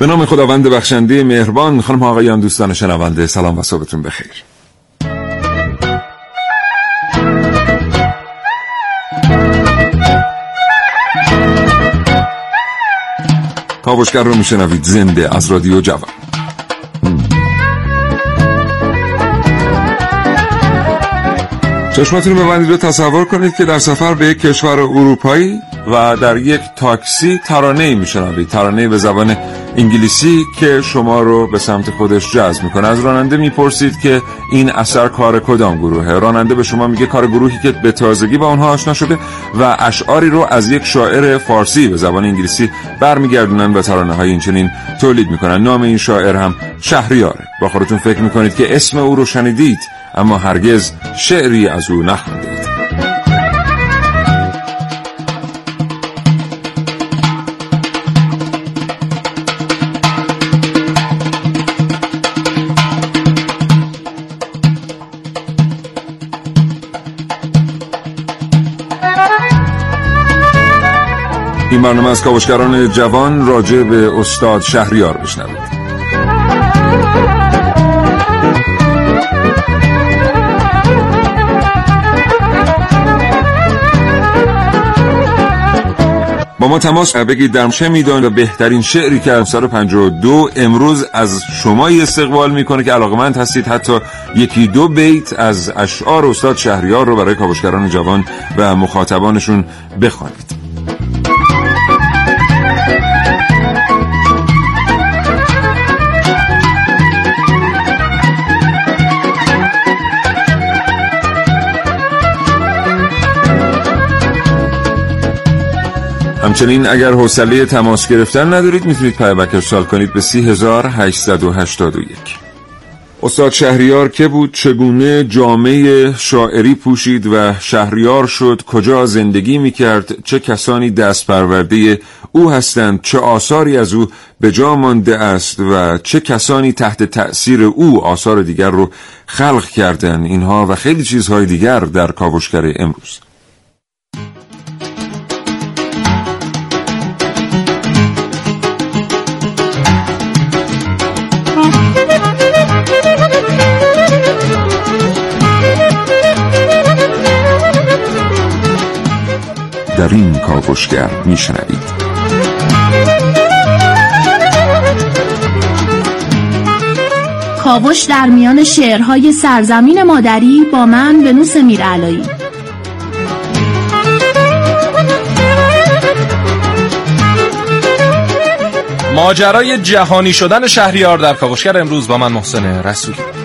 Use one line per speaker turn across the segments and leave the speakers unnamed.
به نام خداوند بخشنده مهربان خانم آقایان دوستان شنونده سلام و صبحتون بخیر. کاوشگر رو میشنوید زنده از رادیو جوان. چشماتون رو ببندید و تصور کنید که در سفر به یک کشور اروپایی و در یک تاکسی ترانه ای میشنوید. ترانه به زبان انگلیسی که شما رو به سمت خودش جذب می‌کنه. از راننده می‌پرسید که این اثر کار کدام گروهه؟ راننده به شما میگه کار گروهی که به تازگی با آنها آشنا شده و اشعاری رو از یک شاعر فارسی به زبان انگلیسی برمیگردونن و ترانه های این چنین تولید می‌کنن. نام این شاعر هم شهریاره. با خودتون فکر می‌کنید که اسم او رو شنیدید اما هرگز شعری از او نخوندید. برنامه از کاوشگران جوان راجع به استاد شهریار بشنوید. با ما تماس بگید در چه میدان و بهترین شعری که سال 52 امروز از شما استقبال می‌کنه که علاقمند هستید حتی یکی دو بیت از اشعار استاد شهریار رو برای کاوشگران جوان و مخاطبانشون بخوانید. همچنین اگر حوصله تماس گرفتن ندارید می‌تونید پیامک ارسال کنید به 3881 استاد شهریار که بود چگونه جامعه شاعری پوشید و شهریار شد کجا زندگی می‌کرد چه کسانی دست پرورده او هستند چه آثاری از او به جا مانده است و چه کسانی تحت تأثیر او آثار دیگر رو خلق کردن اینها و خیلی چیزهای دیگر در کاوشگر امروز. در این کاوشگر میشنوید.
کاوش در میان شعرهای سرزمین مادری با من به نوس میرعلایی.
ماجرای جهانی شدن شهریار در کاوشگر امروز با من محسن رسولی.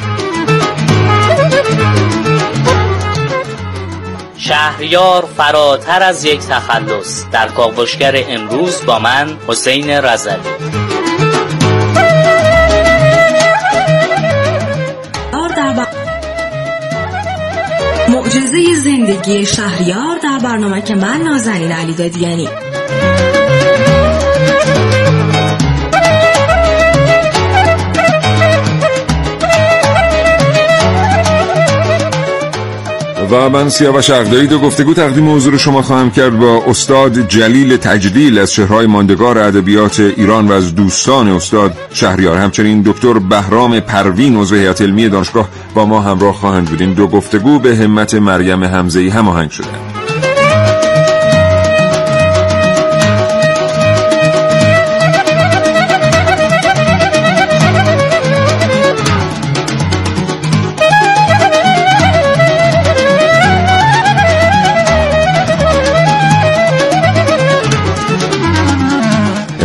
شهریار فراتر از یک تخلص. در کاوشگر امروز با من حسین رزلی
معجزه زندگی شهریار در برنامه که من نازنین علی دادیانی
و من سیاوش اقدایی دو گفتگو تقدیم حضور شما خواهم کرد با استاد جلیل تجلیل از شهرهای ماندگار ادبیات ایران و از دوستان استاد شهریار. همچنین دکتر بهرام پروین عضو هیئت علمی دانشگاه با ما همراه خواهند بود. این دو گفتگو به همت مریم حمزه‌ای هماهنگ شده.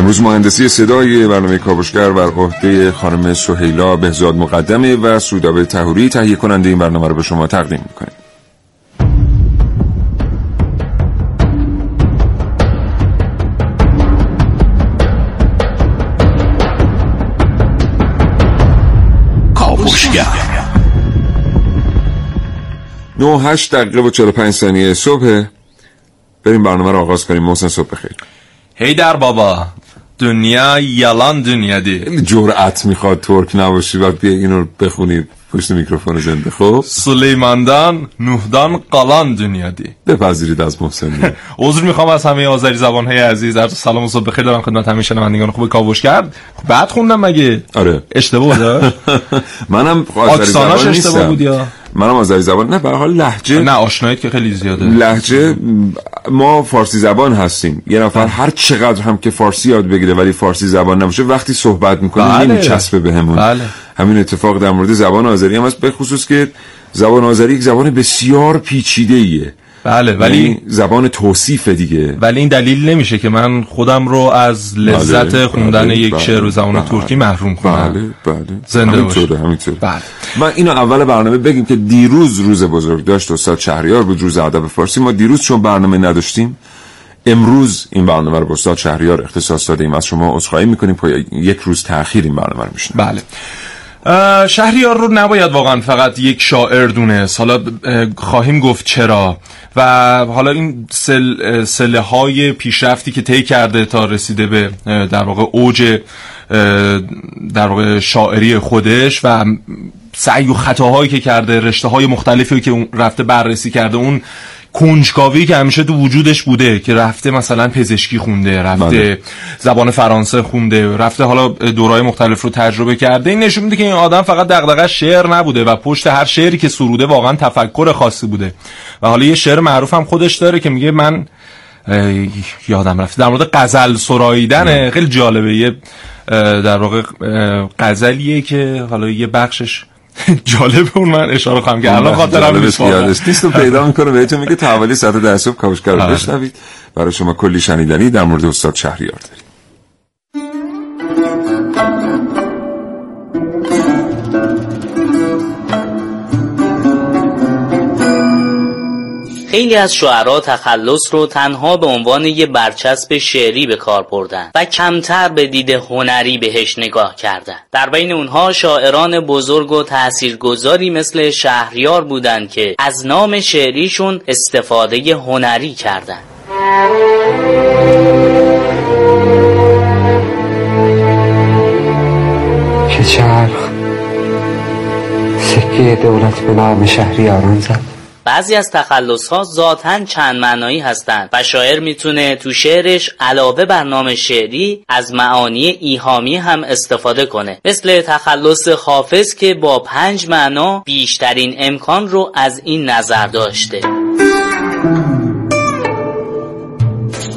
امروز مهندسی صدای برنامه کاوشگر بر عهده خانم سهیلا بهزاد مقدمه و سودابه تهوری تهیه کننده این برنامه رو به شما تقدیم می‌کنیم.
کاوشگر.
نه هشت دقیقه و 45 ثانیه صبح. بریم برنامه رو آغاز کنیم. محسن صبح بخیر.
هی در بابا. دنیا یلان دنیا دی.
جرأت می‌خواد ترک نباشی و بیا اینو بخونی پشت میکروفون زنده. خب.
سلیماندان نوهدان قالان دنیا دی
بپذیرید از محسن.
عذر می‌خوام از همه آذری زبان های عزیز. عرض سلام و صبح بخیر. دارم خدمت همه شنوندگان خوب کاوش کرد. بعد خوندم مگه؟
آره.
اشتباه داشت
منم آذری زبان
اشتباه بود یا؟
منم آذری زبان نه به حال لهجه
نه آشناییت که خیلی زیاده.
لهجه ما فارسی زبان هستیم. یه نفر هر چقدر هم که فارسی یاد بگیره ولی فارسی زبان نباشه وقتی صحبت می‌کنه
بله.
نمیچسبه بهمون.
بله.
همین اتفاق در مورد زبان آذری هم هست به خصوص که زبان آذری یک زبان بسیار پیچیده ایه
بله ولی
ولی زبان توصیف دیگه.
ولی این دلیل نمیشه که من خودم رو از لذت
بله،
خوندن
بله،
یک
بله،
شعر و زبان
بله.
ترکی محروم کنم.
بله بله.
زنده
همینطوره. همینطوره.
بله.
من اینو اول برنامه بگیم که دیروز روز بزرگ داشت استاد شهریار بود روز ادب فارسی. ما دیروز چون برنامه نداشتیم امروز این برنامه رو با استاد شهریار اختصاص دادیم. از شما عذرخواهی می‌کنیم که یک روز تاخیر این برنامه رو میشنیم
بله. شهریار رو نباید واقعا فقط یک شاعر دونست. حالا اه، خواهیم گفت چرا. و حالا این سل سله های پیشرفتی که طی کرده تا رسیده به در واقع اوج در واقع شاعری خودش و سعی و خطاهایی که کرده رشته های مختلفی که رفته بررسی کرده اون کنجکاوی که همیشه تو وجودش بوده که رفته مثلا پزشکی خونده رفته
بله.
زبان فرانسه خونده رفته حالا دورای مختلف رو تجربه کرده. این نشون میده که این آدم فقط دغدغه شعر نبوده و پشت هر شعری که سروده واقعا تفکر خاصی بوده. و حالا یه شعر معروف هم خودش داره که میگه من یادم رفته در مورد غزل سراییدنه خیلی جالبه. یه در واقع اه، غزلیه که حالا یه بخشش جالبه اون من اشاره خواهم که الان خاطرم نیست
نیست و پیدا می‌کنه بهتون میگه تا حوالی ساعت ده صبح کاوشگر رو
آره.
بشنوید. برای شما کلی شنیدنی در مورد استاد شهریار داریم.
خیلی از شعرا تخلص رو تنها به عنوان یه برچسب شعری به کار بردن و کمتر به دید هنری بهش نگاه کردن. در بین اونها شاعران بزرگ و تاثیرگذاری مثل شهریار بودن که از نام شعریشون استفاده هنری کردن.
که چرخ؟ سکه دولت به نام شهریاران زد.
بعضی از تخلص ها ذاتا چند معنایی هستند و شاعر می‌تونه تو شعرش علاوه بر نام شعری از معانی ایهامی هم استفاده کنه. مثل تخلص حافظ که با پنج معنا بیشترین امکان رو از این نظر داشته.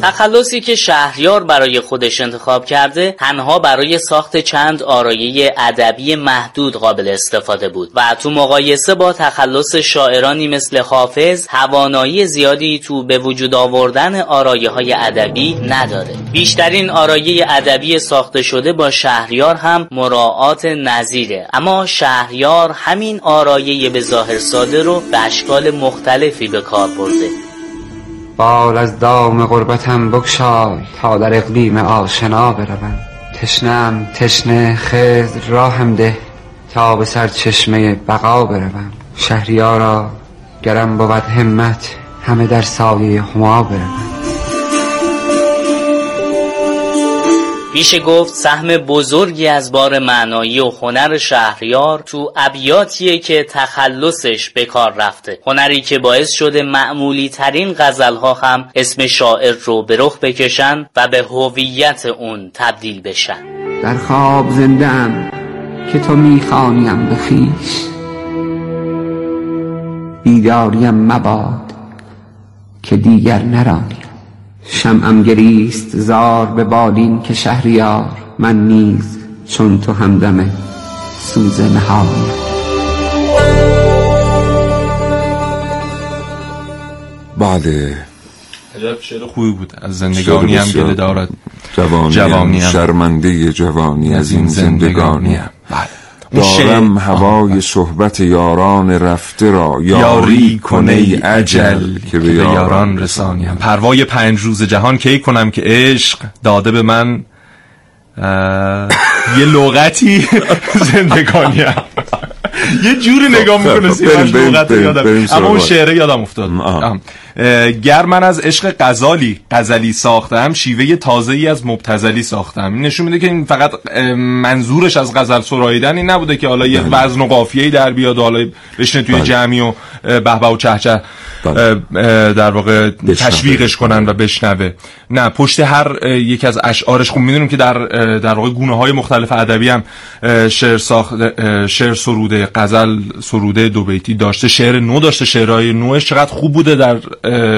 تخلصی که شهریار برای خودش انتخاب کرده تنها برای ساخت چند آرایه ادبی محدود قابل استفاده بود. و تو مقایسه با تخلص شاعرانی مثل حافظ توانایی زیادی تو به وجود آوردن آرایه های ادبی نداره. بیشترین آرایه ادبی ساخته شده با شهریار هم مراعات نظیره. اما شهریار همین آرایه به ظاهر ساده رو به اشکال مختلفی به کار برده.
بال از دام غربتم بگشای تا در اقلیم آشنا بروم. تشنم تشنه خضر راهم ده تا به سرچشمه بقا بروم. شهریارا گرم بود همت همه در سایه هما بروم.
میشه گفت سهم بزرگی از بار معنایی و هنر شهریار تو ابیاتیه که تخلصش به کار رفته. هنری که باعث شده معمولی ترین غزلها هم اسم شاعر رو به رخ بکشن و به هویت اون تبدیل بشن.
در خواب زنده ام که تو می‌خوانیم به خویش بیداریم مباد که دیگر نرانیم. شمعم گریست زار به بالین که شهریار من نیز چون تو همدم سوز نهانیم
بله.
عجب شعر خوبی بود. از زندگانی هم گله دارد.
جوانی,
جوانی هم.
شرمنده جوانی از این زندگانی
بله اون شعر-
دارم هوای صحبت یاران رفته را. یاری کنه ای عجل که به یاران
رسانیم. پروای پنج روز جهان کی کنم که عشق داده به من؟ یه لغتی زندگانیم یه جوری نگاه
خب،
می‌کنه
خب،
سیاوش لغت یادم اما اون. شعره یادم افتاد گر من از عشق غزالی غزلی ساختم شیوه تازه ای از مبتزلی ساختم نشون میده که این فقط منظورش از غزل سراییدن این نبوده که حالا یه وزن و قافیه‌ای در بیاد حالا بشینه توی
بله.
جمعی و اه، به به و چهچه
بله.
در واقع. تشویقش کنن و بشنوه نه پشت هر یک از اشعارش خب می‌دونیم که در در واقع گونه های مختلف ادبی هم شعر ساخت شعر سروده غزل سروده دو بیتی داشته شعر نو داشته شعرهای نوش. چقدر خوب بوده در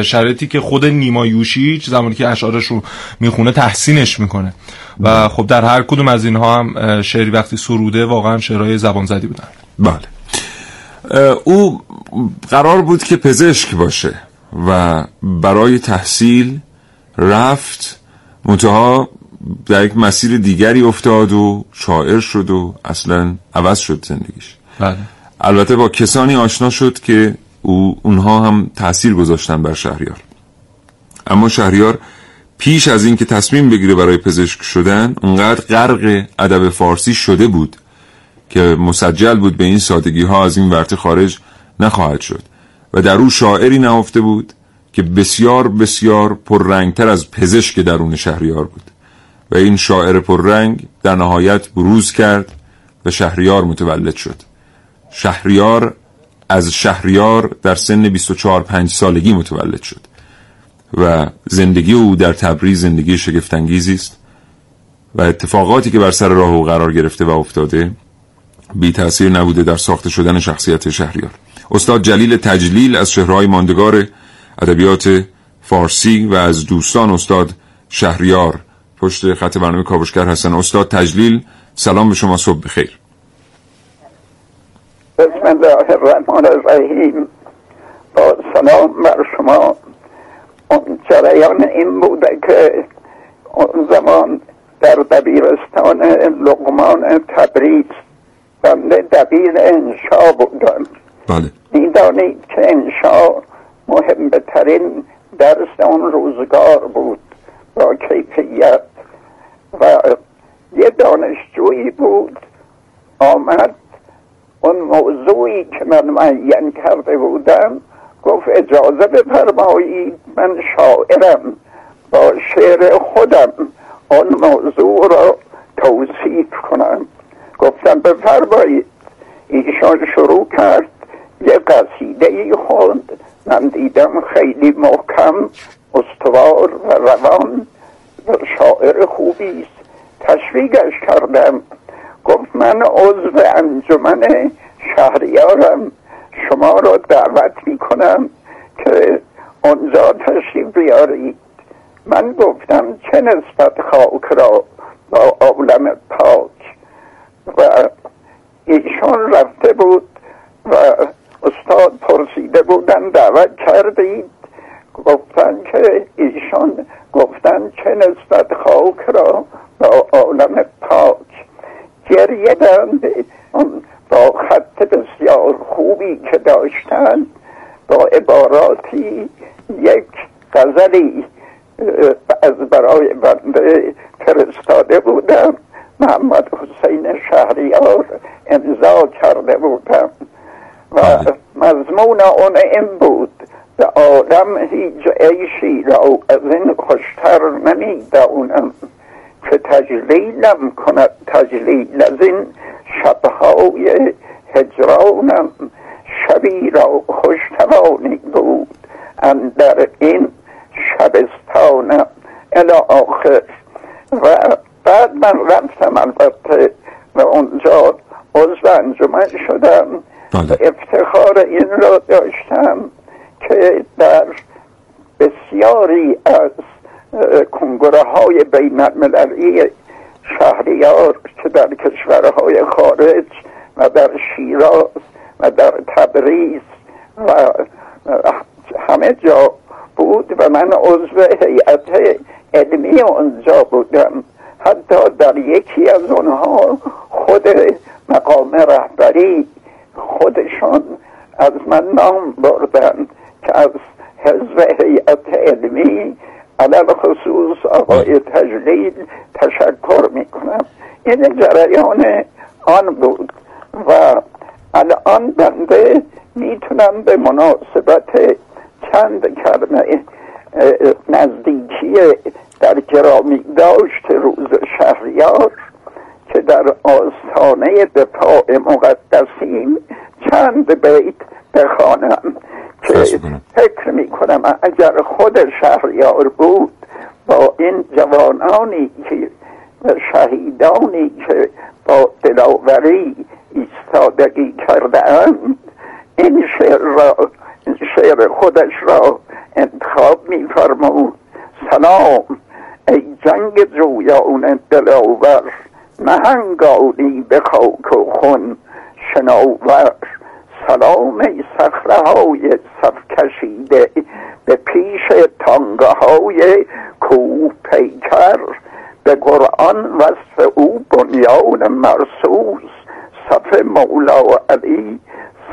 شرایطی که خود نیما یوشیچ زمانی که اشعارش رو می‌خونه تحسینش می‌کنه. و خب در هر کدوم از اینها هم شعری وقتی سروده واقعا شعرهای زبان زدی بودن.
بله. او قرار بود که پزشک باشه و برای تحصیل رفت منتها در یک مسیر دیگری افتاد و شاعر شد و اصلا عوض شد زندگیش.
بله.
البته با کسانی آشنا شد که او اونها هم تاثیر گذاشتن بر شهریار. اما شهریار پیش از اینکه تصمیم بگیره برای پزشک شدن اونقدر غرق ادب فارسی شده بود که مسجل بود به این سادگی ها از این ورطه خارج نخواهد شد. و در او شاعری نهفته بود که بسیار بسیار پررنگتر از پزشک درون شهریار بود. و این شاعر پررنگ در نهایت بروز کرد و شهریار متولد شد. شهریار از شهریار در سن 24 5 سالگی متولد شد و زندگی او در تبریز زندگی شگفتانگیزی است و اتفاقاتی که بر سر راه او قرار گرفته و افتاده بی تأثیر نبوده در ساخته شدن شخصیت شهریار. استاد جلیل تجلیل از شهرهای ماندگار ادبیات فارسی و از دوستان استاد شهریار. پشت خط برنامه کاوشگر هستن. استاد تجلیل سلام به شما صبح بخیر.
بسم الله الرحمن الرحیم با سلام بر شما. اون جریان این بوده که اون زمان در دبیرستان لقمان تبریز بنده دبیر انشا بودم
بله.
می‌دانید که انشا مهمترین درس اون روزگار بود با کیفیت. و یه دانشجویی بود آمد اون موضوعی که من معین کرده بودم گفت اجازه بفرمایید من شاعرم با شعر خودم اون موضوع را توصیف کنم. گفتم بفرمایید. ایشان شروع کرد. یه قصیده ای خوند من دیدم خیلی محکم استوار و روان. و شاعر خوبی است. تشویقش کردم. گفت من عضو انجمن شهریارم. شما را دعوت می کنم که اونجا تشریف بیارید. من گفتم چه نسبت خاک را با عالم پاک؟ و ایشان رفته بود و استاد پرسیده بودن دعوت کردید. گفتن که ایشان گفتن چه نسبت خاک را با عالم پاک؟ گریه دند با خط بسیار خوبی که داشتن با عباراتی یک غزلی از برای بنده فرستاده بودم. محمد حسین شهریار امضا کرده بودم. و مضمون اون این بود. به آدم هیچ عیشی را از این خوشتر نمی‌دانم. که تجلیلم کند تجلیل از این شبهای هجرانم. شبی را خوش توانی بود اندر این شبستانم. الى آخر. و بعد من رفتم البته و اونجا عضو انجمن شدم.
بله.
و افتخار این را داشتم که در بسیاری از کنگره های بین المللی شهریار که در کشورهای خارج و در شیراز و در تبریز و همه جا بود و من عضو هیئت علمی اونجا بودم. حتی در یکی از اونها خود مقام رهبری خودشان از من نام بردن که از حزب هیئت علمی علل خصوص آقای تجلیل تشکر می کنم این جریان آن بود و الان بنده می‌تونم به مناسبت چند کلمه نزدیکی در گرامی داشت روز شهریار که در آستانه دفاع مقدسیم چند بیت بخوانم که فکر می کنم اگر خود شهریار بود با این جوانانی که شهیدانی که با دلاوری ایستادگی کرده این شعر را شعر خودش را انتخاب می فرمود سلام ای جنگ جویان دلاور نهنگانی به خاک و خون شناور سلام ای سخره های صف کشیده به پیش تانگه های کوه پیکر به قرآن وصف او بنیان مرسوس صف مولا علی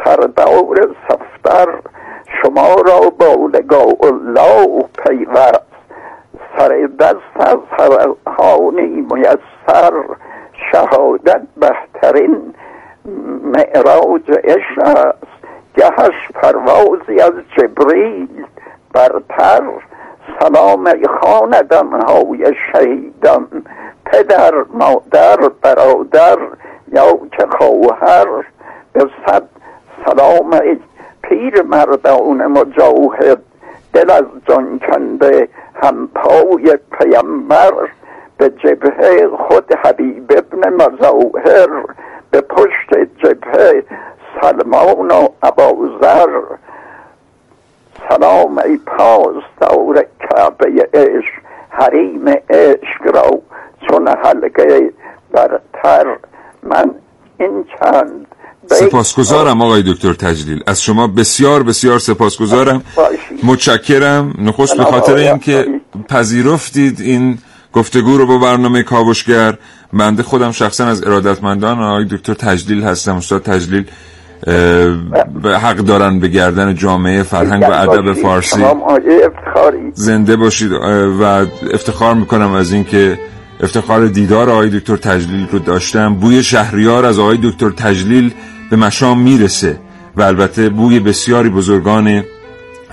سردار صفتر. شما را با نگاه الله پیوست سر دست از هانی میسر. شهادت بهترین معراج عشق است. گهش پروازی از جبریل برتر سلام ای خاندان های شهیدان. پدر مادر برادر یا که خواهر. به صد سلام ای پیر مردان مجاهد. دل از جان کنده هم پای پیمبر. به جبهه خود حبیب ابن مظاهر. به پشت جبهه سلمان و عبازر سلام ای پاسدار کعبه عشق حریم عشق را چون حلقه برتر من این چند
سپاسگزارم آقای دکتر تجلیل. از شما بسیار بسیار سپاسگزارم. متشکرم. نخست به خاطر اینکه پذیرفتید این گفتگو رو با برنامه کاوشگر بنده خودم شخصا از ارادتمندان آقای دکتر تجلیل هستم استاد تجلیل حق دارن به گردن جامعه فرهنگ و ادب فارسی. زنده باشید. و افتخار می‌کنم از اینکه افتخار دیدار آقای دکتر تجلیل رو داشتم. بوی شهریار از آقای دکتر تجلیل به مشام می‌رسه و البته بوی بسیاری بزرگان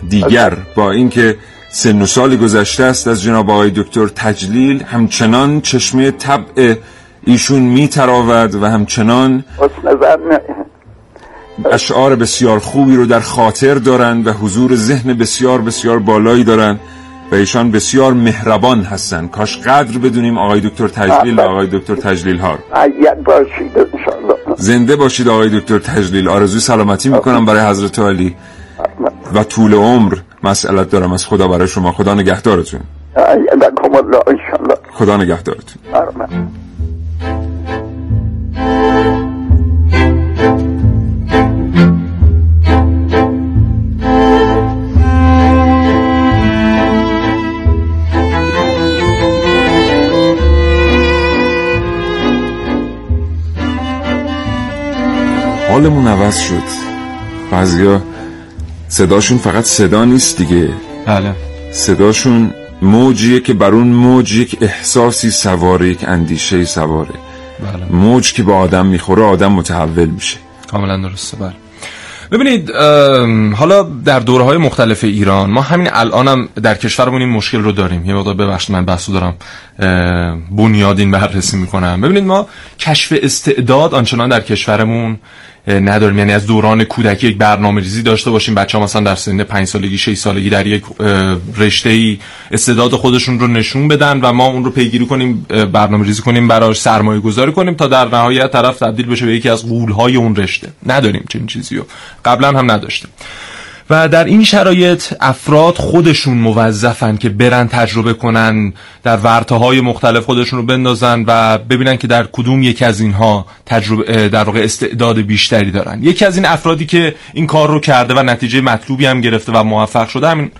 دیگر. با اینکه سن و سال گذشته است از جناب آقای دکتر تجلیل. همچنان چشمه طبع ایشون میتراود و همچنان اشعار بسیار خوبی رو در خاطر دارند و حضور ذهن بسیار بسیار بالایی دارند و ایشان بسیار مهربان هستند. کاش قدر بدونیم آقای دکتر تجلیل و آقای دکتر تجلیل ها. زنده باشید آقای دکتر تجلیل. آرزوی سلامتی می‌کنم برای حضرت علی. و طول عمر. مسئلت دارم از خدا برای شما. خدا نگهدارتون. خدا نگهدارتون. حالمون عوض شد. بعضیا صداشون فقط صدا نیست دیگه.
بله.
صداشون موجیه که بر اون موج یک احساسی سواره یک اندیشه سواره.
بله.
موج که به آدم می‌خوره آدم متحول میشه.
کاملا درسته بله. ببینید حالا در دوره های مختلف ایران ما همین الانم در کشورمون این مشکل رو داریم. یه مقدار ببخشید من بحثو دارم بنیادین بررسی می‌کنم. ببینید ما کشف استعداد آنچنان در کشورمون نداریم. یعنی از دوران کودکی یک برنامه ریزی داشته باشیم. بچه ها مثلا در سن 5 سالگی 6 سالگی در یک رشته ای استعداد خودشون رو نشون بدن و ما اون رو پیگیری کنیم برنامه ریزی کنیم براش سرمایه گذاری کنیم تا در نهایت طرف تبدیل بشه به یکی از قول های اون رشته. نداریم چنین چیزی رو قبلا هم نداشتیم. و در این شرایط افراد خودشون موظفن که برن تجربه کنن در ورته های مختلف خودشون رو بندازن و ببینن که در کدوم یکی از اینها تجربه در واقع استعداد بیشتری دارن. یکی از این افرادی که این کار رو کرده و نتیجه مطلوبی هم گرفته و موفق شده همین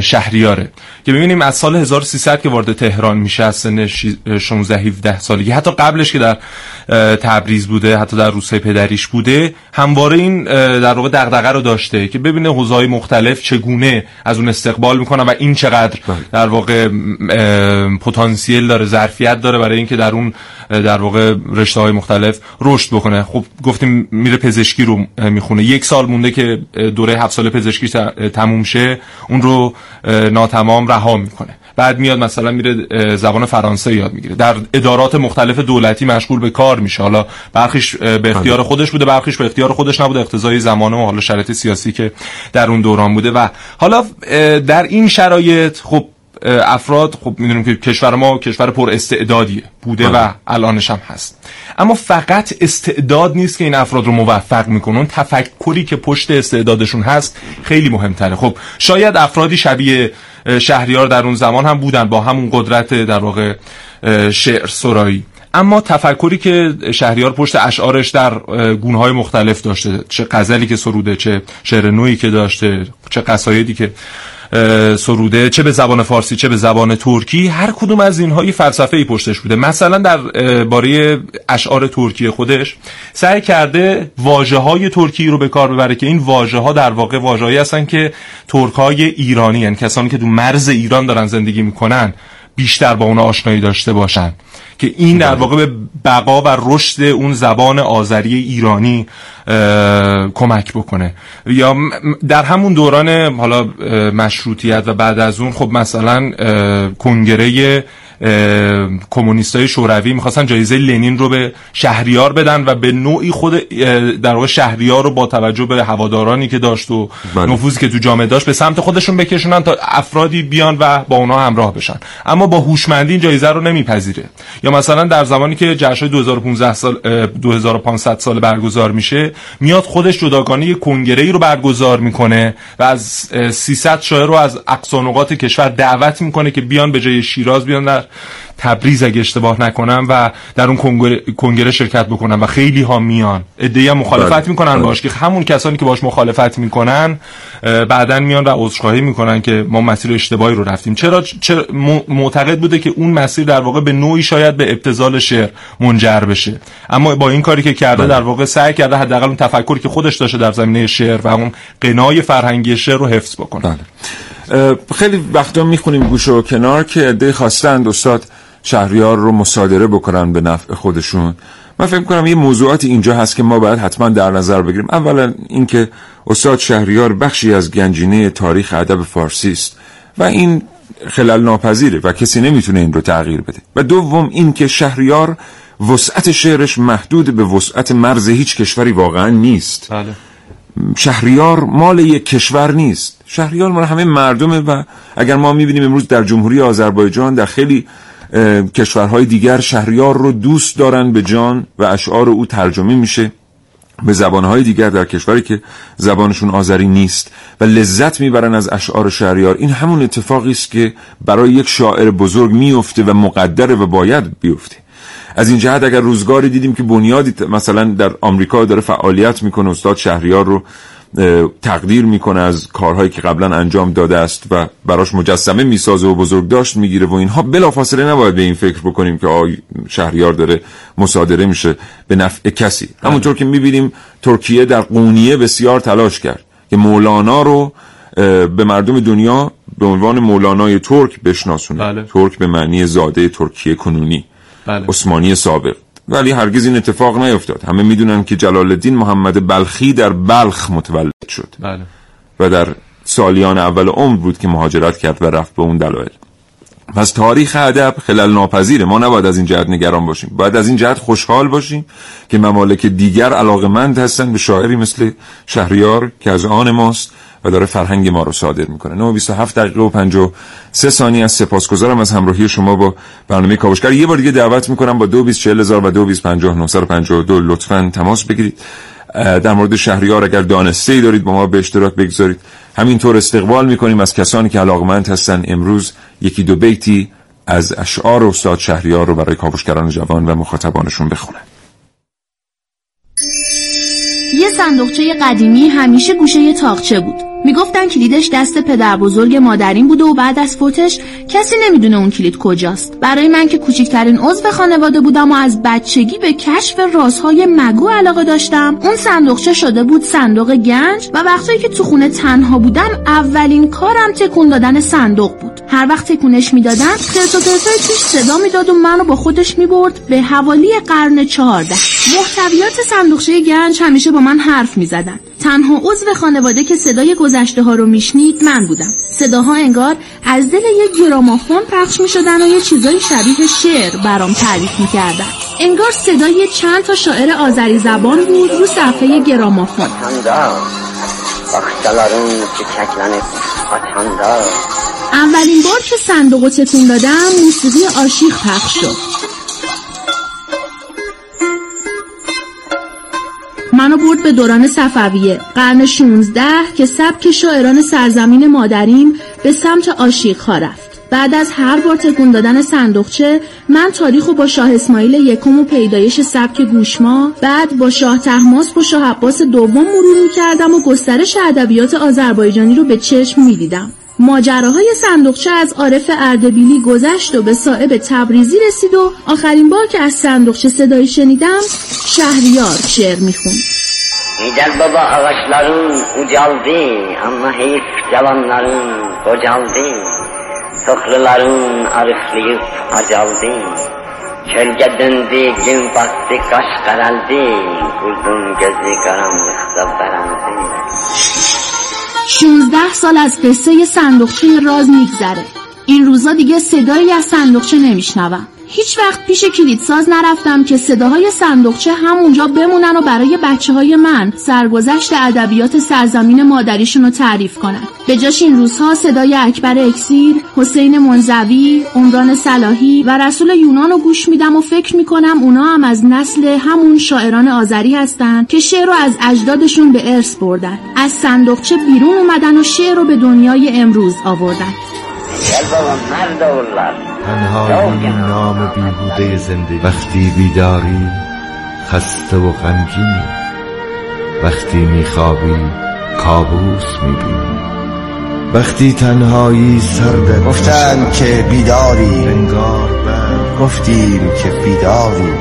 شهریاره. که ببینیم از سال 1300 که وارد تهران میشه از سن 16 17 سالگی. حتی قبلش که در تبریز بوده حتی در روسیه پدریش بوده همواره این در واقع دغدغه رو داشته که ببینه حوزه‌های مختلف چگونه از اون استقبال می‌کنن و این چقدر در واقع پتانسیل داره ظرفیت داره برای اینکه در اون در واقع رشته های مختلف رشد بکنه. خب گفتیم میره پزشکی رو می‌خونه. یک سال مونده که دوره هفت سال پزشکی تموم شه اون رو ناتمام رها می‌کنه. بعد میاد مثلا میره زبان فرانسه یاد می‌گیره. در ادارات مختلف دولتی مشغول به کار میشه. حالا برخیش به اختیار بله. خودش بوده برخیش به اختیار خودش نبوده. اقتضای زمانه و حالا شرایط سیاسی که در اون دوران بوده. و حالا در این شرایط خب افراد خب می‌دونیم که کشور ما کشور پر استعدادیه بوده و بله. الانش هم هست. اما فقط استعداد نیست که این افراد رو موفق می‌کنه اون تفکری که پشت استعدادشون هست خیلی مهمتره. خب شاید افرادی شبیه شهریار در اون زمان هم بودن با همون قدرت در واقع شعر سرایی. اما تفکری که شهریار پشت اشعارش در گونهای مختلف داشته چه غزلی که سروده چه شعر نوعی که داشته چه قصایدی که سروده چه به زبان فارسی چه به زبان ترکی هر کدوم از اینها یه فلسفه ای پشتش بوده. مثلا در باره اشعار ترکی خودش سعی کرده واجه های ترکی رو به کار ببره که این واژه ها در واقع واژه‌ای هستن که ترک های ایرانی یعنی کسانی که تو مرز ایران دارن زندگی می‌کنن. بیشتر با اون آشنایی داشته باشن. که این در واقع به بقا و رشد اون زبان آذری ایرانی کمک بکنه. یا در همون دوران حالا مشروطیت و بعد از اون خب مثلا کنگره کمونیستای شوروی می‌خواستن جایزه لنین رو به شهریار بدن و به نوعی خود در واقع شهریار رو با توجه به هوادارانی که داشت و بله. نفوذی که تو جامعه داشت به سمت خودشون بکشونن تا افرادی بیان و با اونها همراه بشن اما با هوشمندی این جایزه رو نمیپذیره یا مثلا در زمانی که جشن 2015 سال 2500 سال برگزار میشه میاد خودش جداگانه یک کنگره رو برگزار می‌کنه و از 300 شاعر رو از اقصا کشور دعوت می‌کنه که بیان به جای شیراز بیان در تبریز اگه اشتباه نکنم و در اون کنگره شرکت بکنم و خیلی ها میان ادعی هم مخالفت بله. می‌کنن بله. باش که همون کسانی که باش مخالفت می‌کنن بعدا میان و عذرخواهی می‌کنن که ما مسیر اشتباهی رو رفتیم چرا, چرا معتقد بوده که اون مسیر در واقع به نوعی شاید به ابتذال شعر منجر بشه اما با این کاری که کرده بله. در واقع سعی کرده حداقل اون تفکری که خودش داشته در زمینه شعر و اون قنای فرهنگی شعر رو حفظ بکنه
خیلی وقتا می‌خونیم گوشه و کنار که عده خواستند استاد شهریار رو مصادره بکنن به نفع خودشون. من فکر کنم یه موضوعات اینجا هست که ما باید حتما در نظر بگیریم. اولا اینکه استاد شهریار بخشی از گنجینه تاریخ ادب فارسی است و این خلل ناپذیره و کسی نمی‌تونه این رو تغییر بده. و دوم اینکه شهریار وسعت شعرش محدود به وسعت مرز هیچ کشوری واقعا نیست. بله. شهریار مال یک کشور نیست. شهریار مال همه مردمه و اگر ما می‌بینیم امروز در جمهوری آذربایجان در خیلی کشورهای دیگر شهریار رو دوست دارن به جان و اشعار او ترجمه میشه به زبانهای دیگر در کشوری که زبانشون آذری نیست و لذت می‌برن از اشعار شهریار. این همون اتفاقی است که برای یک شاعر بزرگ میفته و مقدره و باید بیفته. از این جهت اگر روزگاری دیدیم که بنیادی مثلا در آمریکا داره فعالیت می‌کنه استاد شهریار رو تقدیر می‌کنه از کارهایی که قبلا انجام داده است و براش مجسمه می‌سازه و بزرگ داشت می‌گیره و اینها بلافاصله نباید به این فکر بکنیم که آی شهریار داره مصادره میشه به نفع کسی بله. همونطور که می‌بینیم ترکیه در قونیه بسیار تلاش کرد که مولانا رو به مردم دنیا به عنوان مولانای ترک بشناسونه بله. ترک به معنی زاده ترکیه کنونی بله. عثمانی سابق ولی هرگز این اتفاق نیفتاد. همه می‌دونن که جلال الدین محمد بلخی در بلخ متولد شد. بله. و در سالیان اول عمر بود که مهاجرت کرد و رفت به اون دلایل. پس تاریخ ادب خلل ناپذیره. ما نباید از این جهت نگران باشیم. باید از این جهت خوشحال باشیم که ممالک دیگر علاقمند هستن به شاعری مثل شهریار که از آن ماست. و داره فرهنگ ما رو صادر می‌کنه. 927 دقیقه و 53 ثانیه از سپاسگزارم از همراهی شما با برنامه کاوشگر. یه بار دیگه دعوت می‌کنم با 224000 و 225952 لطفا تماس بگیرید. در مورد شهریار اگر دانسته ای دارید با ما به اشتراک بگذارید. همینطور استقبال می‌کنیم از کسانی که علاقمند هستن. امروز یکی دو بیتی از اشعار استاد شهریار رو برای کاوشگران جوان و مخاطبانشون بخونن.
یه صندوقچه قدیمی همیشه گوشه تاقچه بود. می‌گفتن کلیدش دست پدر بزرگ مادرین بوده و بعد از فوتش کسی نمی‌دونه اون کلید کجاست. برای من که کوچکترین عضو خانواده بودم و از بچگی به کشف رازهای مگو علاقه داشتم. اون صندوقچه شده بود صندوق گنج و وقتی که تو خونه تنها بودم اولین کارم تکون دادن صندوق بود. هر وقت تکونش می‌دادن خرت و پرتای توش صدا می‌داد و منو با خودش می‌برد به حوالی قرن چهارده. محتویات صندوقچه گنج همیشه با من حرف می‌زدن. تنها عضو خانواده که صدای گذشته ها رو میشنید من بودم. صداها انگار از دل یک گرامافون پخش می‌شدن و یه چیزای شبیه شعر برام تعریف می‌کردن. انگار صدای چند تا شاعر آذری زبان بود رو صفحه گرامافون. اولین بار که صندوق تکون دادم موسیقی عاشق پخش شد. منو برد به دوران صفویه. قرن 16 که سبک شاعران سرزمین مادریم به سمت عاشق رفت. بعد از هر بار تکون دادن صندوقچه من تاریخ با شاه اسماعیل یکم و پیدایش سبک گوشما بعد با شاه تحماس و شاه عباس دوم مرور کردم و گسترش ادبیات آذربایجانی رو به چشم می‌دیدم. ماجراهای صندوقچه از عارف اردبیلی گذشت و به صاحب تبریزی رسید و آخرین بار که از صندوقچه صدایی شنیدم شهریار شعر می‌خوند
Gel baba ağaçların ucaldı ama heyif cavanların kocaldı. Sofraların arıklayıp acaldı. Çölge döndü, gün battı, kaş karaldı. Kurdun gözü karanlıkta berendi.
16 سال از قصه صندوقچه راز میگذره. این روزا دیگه صدایی از صندوقچه نمیشنوم. هیچ وقت پیش کلیدساز نرفتم که صداهای صندوقچه همونجا بمونن و برای بچه های من سرگذشت ادبیات سرزمین مادریشون رو تعریف کنن. به جاش این روزها صدای اکبر اکسیر، حسین منزوی، عمران صلاحی و رسول یونان رو گوش میدم و فکر می‌کنم اونا هم از نسل همون شاعران آذری هستن که شعر رو از اجدادشون به ارث بردن. از صندوقچه بیرون اومدن و شعر رو به دنیای امروز آوردن.
تنهایی نام بیهوده زندگی. وقتی بیداری خسته و غمگینی وقتی میخوابی کابوس می‌بینی. وقتی تنهایی سرد
گفتن که بیداری.
انگار
گفتیم که بیداری.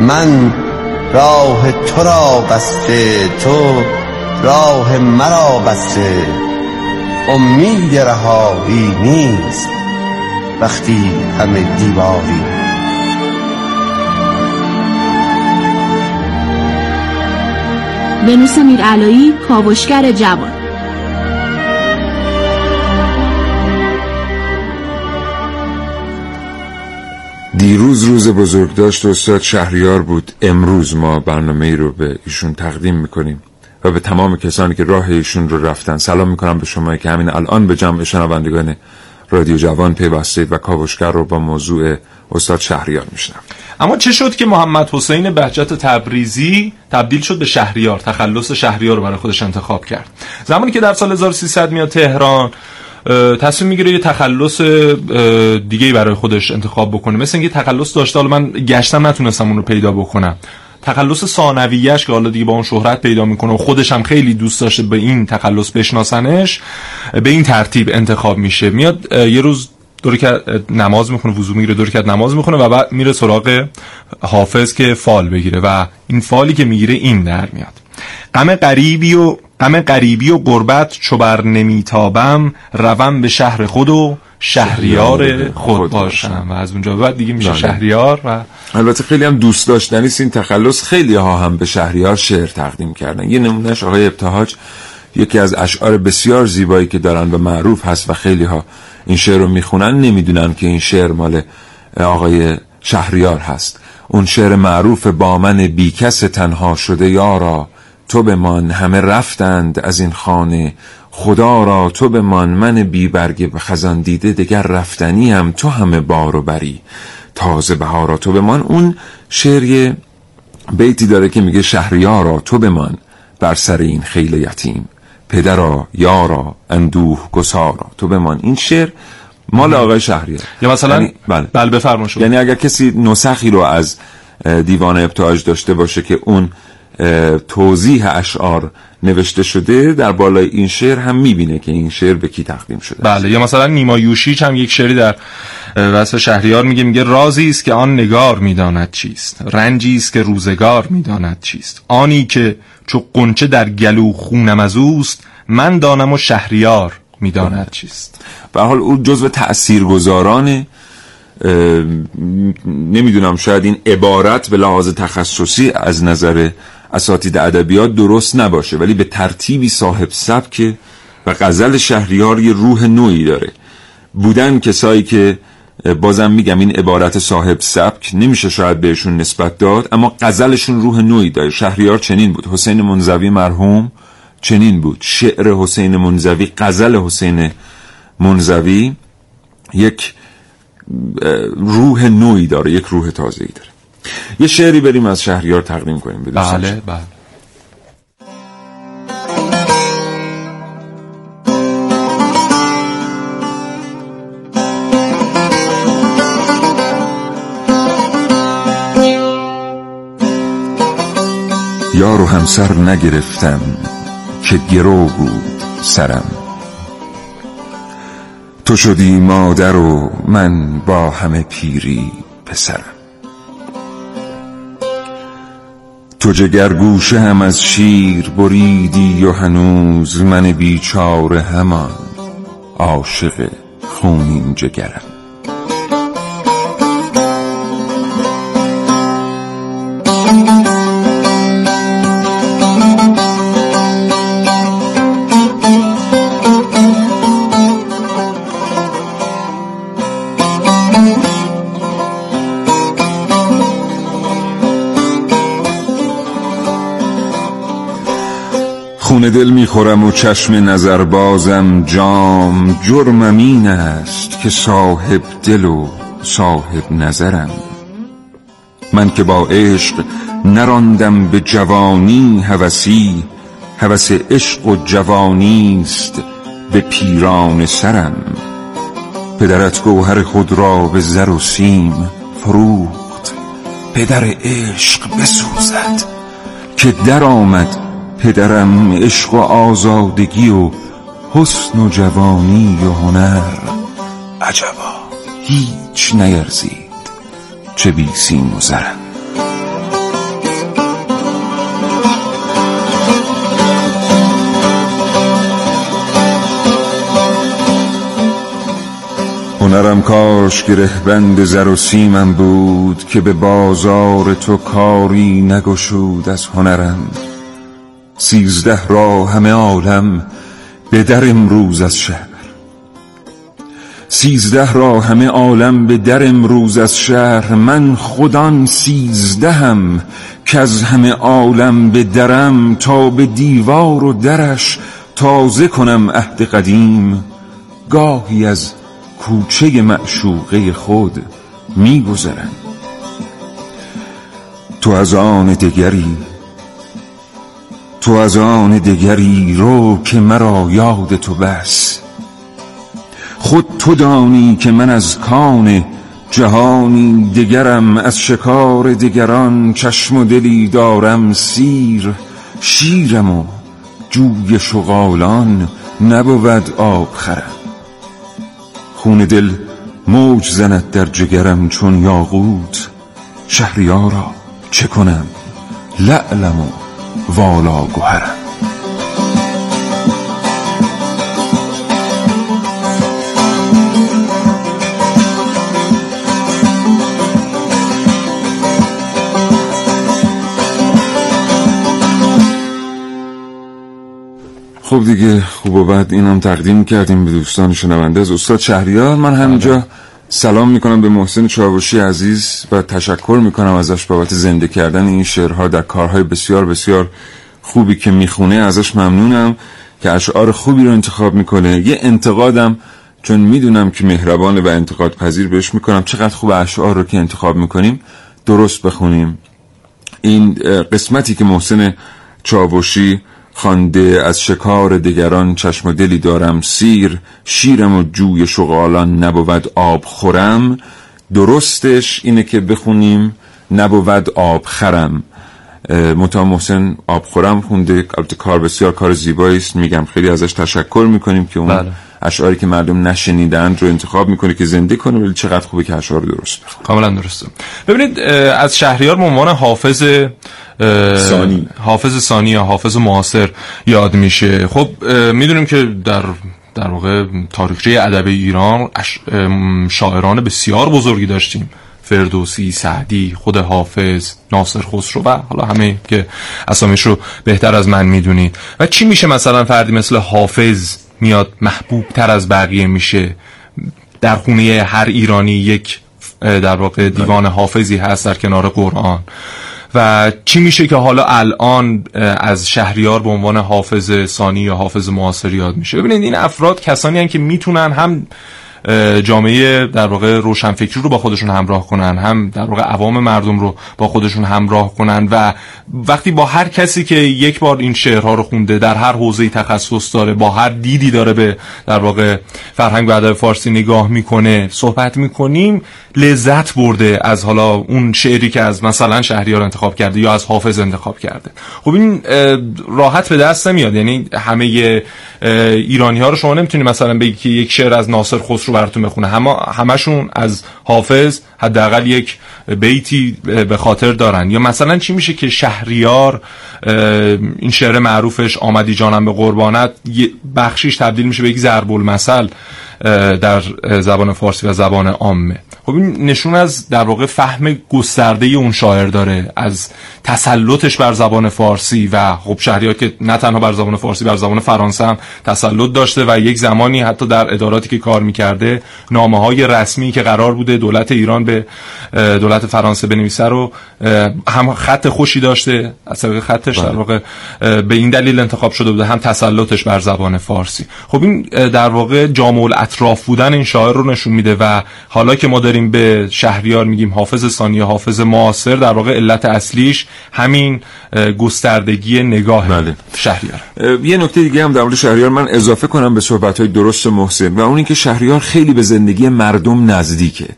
من راه تو را بسته تو راه مرا بسته. امید رهایی نیست وقتی همه دیواری.
ونوس میرعلایی کاوشگر جوان.
دیروز روز بزرگ داشت استاد شهریار بود. امروز ما برنامه ای رو به ایشون تقدیم می‌کنیم. و به تمام کسانی که راه ایشون رو رفتن سلام می‌کنم به شما که همین الان به جمع شنوندگان رادیو جوان پیوستید و کاوشگر رو با موضوع استاد شهریار میشنم
اما چه شد که محمد حسین بهجت تبریزی تبدیل شد به شهریار تخلص شهریار رو برای خودش انتخاب کرد؟ زمانی که در سال 1300 میاد تهران تصمیم می‌گیره یه تخلص دیگه برای خودش انتخاب بکنه. مثل اینکه تخلص داشته حالا من گشتم نتونستم اون رو پیدا بکنم. تخلص ثانویه‌اش که حالا دیگه با اون شهرت پیدا می‌کنه و خودش هم خیلی دوست داشته به این تخلص بشناسنش به این ترتیب انتخاب میشه. میاد یه روز دور که نماز می‌خونه وضو می‌گیره دور کرد نماز می‌خونه و بعد میره سراغ حافظ که فال بگیره و این فالی که می‌گیره این در میاد. غم غریبی و غم غریبی و قربت چو بر نمیتابم روم به شهر خود و شهریار خود باشم. و از اونجا بعد دیگه میشه بله. شهریار و
البته خیلی هم دوست داشتنی این تخلص خیلی ها هم به شهریار شعر تقدیم کردن. یه نمونهش آقای ابتهاج یکی از اشعار بسیار زیبایی که دارن و معروف هست و خیلی ها این شعر رو می‌خونن نمی‌دونن که این شعر مال آقای شهریار هست. اون شعر معروف با من بیکس تنها شده یارا تو به من همه رفتند از این خانه. خدا را تو به من بی برگ خزان دیده دگر رفتنی هم تو همه بار و بری. تازه بهارا تو به من. اون شعر بیتی داره که میگه شهریارا تو به من بر سر این خیل یتیم. پدرا یارا اندوه گسارا تو به من. این شعر مال آقای شهریار.
یا مثلا یعنی بله. بله بفرما
یعنی اگر کسی نسخی رو از دیوان ابتاج داشته باشه که اون توضیح اشعار نوشته شده در بالای این شعر هم می‌بینه که این شعر به کی تقدیم شده
بله یا مثلا نیما یوشیچ هم یک شعری در وصف شهریار میگه میگه رازی است که آن نگار می‌داند چیست رنجی است که روزگار می‌داند چیست. آنی که چو قنچه در گلو خونم از اوست من دانم و شهریار می‌داند چیست.
به حال او جزو تاثیرگذاران نمی‌دونم شاید این عبارت به لحاظ تخصصی از نظر اساتید ادبیات درست نباشه ولی به ترتیبی صاحب سبک و غزل شهریار یه روح نوعی داره. بودن کسایی که بازم میگم این عبارت صاحب سبک نمیشه شاید بهشون نسبت داد اما غزلشون روح نوعی داره. شهریار چنین بود. حسین منزوی مرحوم چنین بود. شعر حسین منزوی غزل حسین منزوی یک روح نوعی داره یک روح تازه‌ای داره. یه شعری بریم از شهریار تقدیم کنیم
بله بله.
یار و همسر نگرفتم که گرو بود سرم. تو شدی مادر و من با همه پیری پسرم. تو جگرگوشه هم از شیر بریدی و هنوز من بیچاره همان عاشق خونین جگرم. خون دل می‌خورم و چشم نظر بازم جام جرمم این است که صاحب دل و صاحب نظرم. من که با عشق نراندم به جوانی هوسی هوس عشق و جوانی است به پیران سرم. پدرت گوهر خود را به زر و سیم فروخت پدر عشق بسوزد که در آمد پدرم عشق و آزادگی و حسن و جوانی و هنر. عجبا هیچ نیرزید چه بی سیم و زرم هنرم کاش گره بند زر و سیمم بود که به بازار تو کاری نگشود از هنرم. سیزده را همه عالم به در امروز از شهر. سیزده را همه عالم به در امروز از شهر. من خودان سیزدهم که از همه عالم به درم تا به دیوار و درش تازه کنم عهد قدیم. گاهی از کوچه معشوقه خود میگذرم. تو از آن دگری تو از آن دگری رو که مرا یاد تو بس. خود تو دانی که من از کان جهانی دگرم از شکار دگران چشم و دلی دارم سیر. شیرم و جوی شغالان نبود آب خرم. خون دل موج زند در جگرم چون یاقوت. شهریارا چه کنم؟ لعلم والا گوهرم خب دیگه خوب و بعد اینم تقدیم کردیم به دوستان شنونده. از استاد شهریار من همینجا سلام می‌کنم به محسن چاوشی عزیز و تشکر می‌کنم ازش بابت زنده کردن این شعرها در کارهای بسیار بسیار خوبی که می‌خونه. ازش ممنونم که اشعار خوبی رو انتخاب می‌کنه. یه انتقادم چون می‌دونم که مهربانه و انتقاد پذیر بهش می‌کنم چقدر خوب اشعار رو که انتخاب می‌کنیم درست بخونیم. این قسمتی که محسن چاوشی خانده از شکار دگران چشم و دلی دارم سیر شیرم و جوی شغالان نبود آب خورم. درستش اینه که بخونیم نبود آب خرم. متا محسن آب خورم خونده کار بسیار کار زیبایی است. میگم خیلی ازش تشکر می‌کنیم که اون بله. اشعاری که مردم نشنیدن رو انتخاب می‌کنه که زنده کنه ولی چقدر خوبه که اشعار درست
کاملا درسته. ببینید از شهریار به عنوان حافظ
ثانی.
حافظ ثانی یا حافظ معاصر یاد میشه. خب می‌دونیم که در در واقع تاریخچه ادب ایران شاعران بسیار بزرگی داشتیم. فردوسی، سعدی، خود حافظ، ناصر خسرو و حالا همه که اسامیش رو بهتر از من می‌دونید. و چی میشه مثلا فردی مثل حافظ؟ میاد محبوب تر از بقیه میشه. در خونه هر ایرانی یک در واقع دیوان حافظی هست در کنار قرآن. و چی میشه که حالا الان از شهریار به عنوان حافظ ثانی یا حافظ معاصر یاد میشه؟ ببینید این افراد کسانی هن که می‌تونن هم جامعه در واقع روشنفکری رو با خودشون همراه کنن هم در واقع عوام مردم رو با خودشون همراه کنن و وقتی با هر کسی که یک بار این شعرها رو خونده در هر حوزه تخصص داره با هر دیدی داره به در واقع فرهنگ و ادب فارسی نگاه می‌کنه صحبت می‌کنیم لذت برده از حالا اون شعری که از مثلا شهریار انتخاب کرده یا از حافظ انتخاب کرده. خب این راحت به دست نمیاد یعنی همه ایرانی ها رو شما نمی‌تونید مثلا بگی که یک شعر از ناصر خسرو براتون بخونه همه همشون از حافظ حداقل یک بیتی به خاطر دارن. یا مثلا چی میشه که شهریار این شعر معروفش آمدی جانم به قربانت بخشیش تبدیل میشه به یک ضرب المثل. در زبان فارسی و زبان عامه خب این نشون از در واقع فهم گسترده اون شاعر داره از تسلطش بر زبان فارسی و خب شهریار که نه تنها بر زبان فارسی بر زبان فرانسه هم تسلط داشته و یک زمانی حتی در اداراتی که کار می‌کرده نامه های رسمی که قرار بوده دولت ایران به دولت فرانسه بنویسه رو هم خط خوشی داشته از طریق خطش در بله. واقع به این دلیل انتخاب شده بوده هم تسلطش بر زبان فارسی خب این در واقع جامع اطراف بودن این شاعر رو نشون میده و حالا که ما داریم به شهریار میگیم حافظ ثانی حافظ معاصر در واقع علت اصلیش همین گستردگی نگاه بله. شهریار.
یه نکته دیگه هم در مورد شهریار من اضافه کنم به صحبت های درست محسن و اون اینکه شهریار خیلی به زندگی مردم نزدیکه.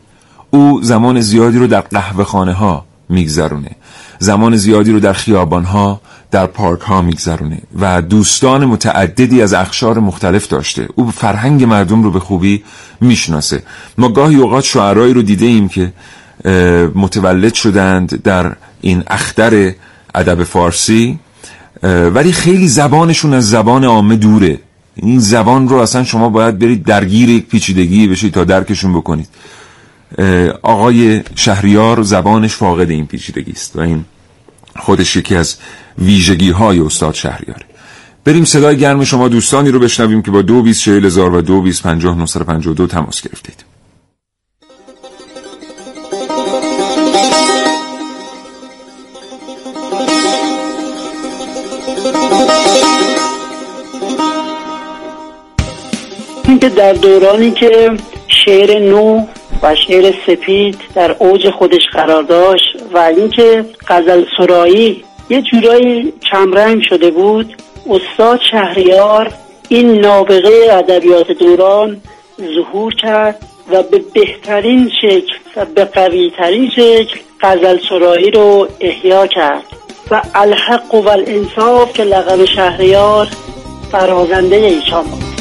او زمان زیادی رو در قهوه خانه ها میگذرونه. زمان زیادی رو در خیابان ها در پارک ها میگذرونه و دوستان متعددی از اخشار مختلف داشته. او فرهنگ مردم رو به خوبی می‌شناسه. ما گاهی اوقات شعرهایی رو دیده ایم که متولد شدند در این اختر ادب فارسی ولی خیلی زبانشون از زبان عامه دوره. این زبان رو اصلا شما باید برید درگیر یک پیچیدگی بشید تا درکشون بکنید. آقای شهریار زبانش فاقد این پیچیدگی است و این خودش یکی از ویژگی های استاد شهریاره بریم صدای گرم شما دوستانی رو بشنویم که با دو بیس و دو بیس تماس گرفتید.
اینکه در دورانی که شعر نو و شعر سپید در اوج خودش قرار داشت و اینکه غزل سرایی یه جورایی کمرنگ شده بود استاد شهریار این نابغه ادبیات دوران ظهور کرد و به بهترین شکل و به قویترین شکل غزل سرایی رو احیا کرد. و الحق و الانصاف که لقب شهریار برازنده ایشان بود.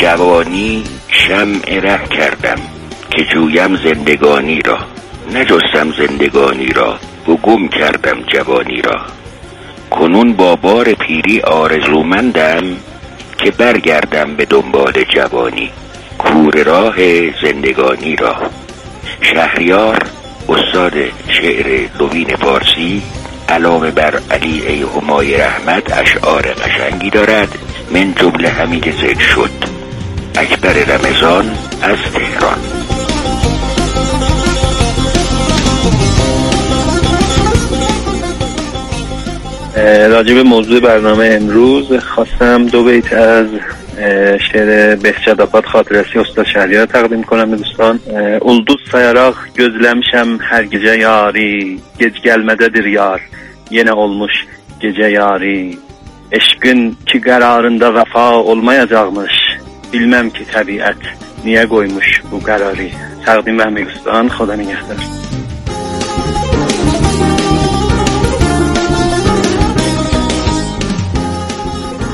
جوانی شمع ره کردم که جویم زندگانی را نجستم زندگانی را و گم کردم جوانی را. کنون با بار پیری آرزومندم که برگردم به دنبال جوانی کور راه زندگانی را. شهریار استاد شعر لوین فارسی علاوه بر علی ای همای رحمت اشعار قشنگی دارد من جمله همین ذکر شد. اکبر رمضان از تهران.
راجب موضوع برنامه امروز خواستم دو بیت از شعر به جدابات خاطر رسی استاد شهری تقدیم کنم دوستان. اول دوست گزلمشم هر گجه یاری گج گلمده در یار یه نه علمش گجه یاری اشکن که قرارنده غفا علمه یا جاغمش بیلمم که طبیعت نیه گویمش و قراری تقدیم به همه دوستان خدا نگهدار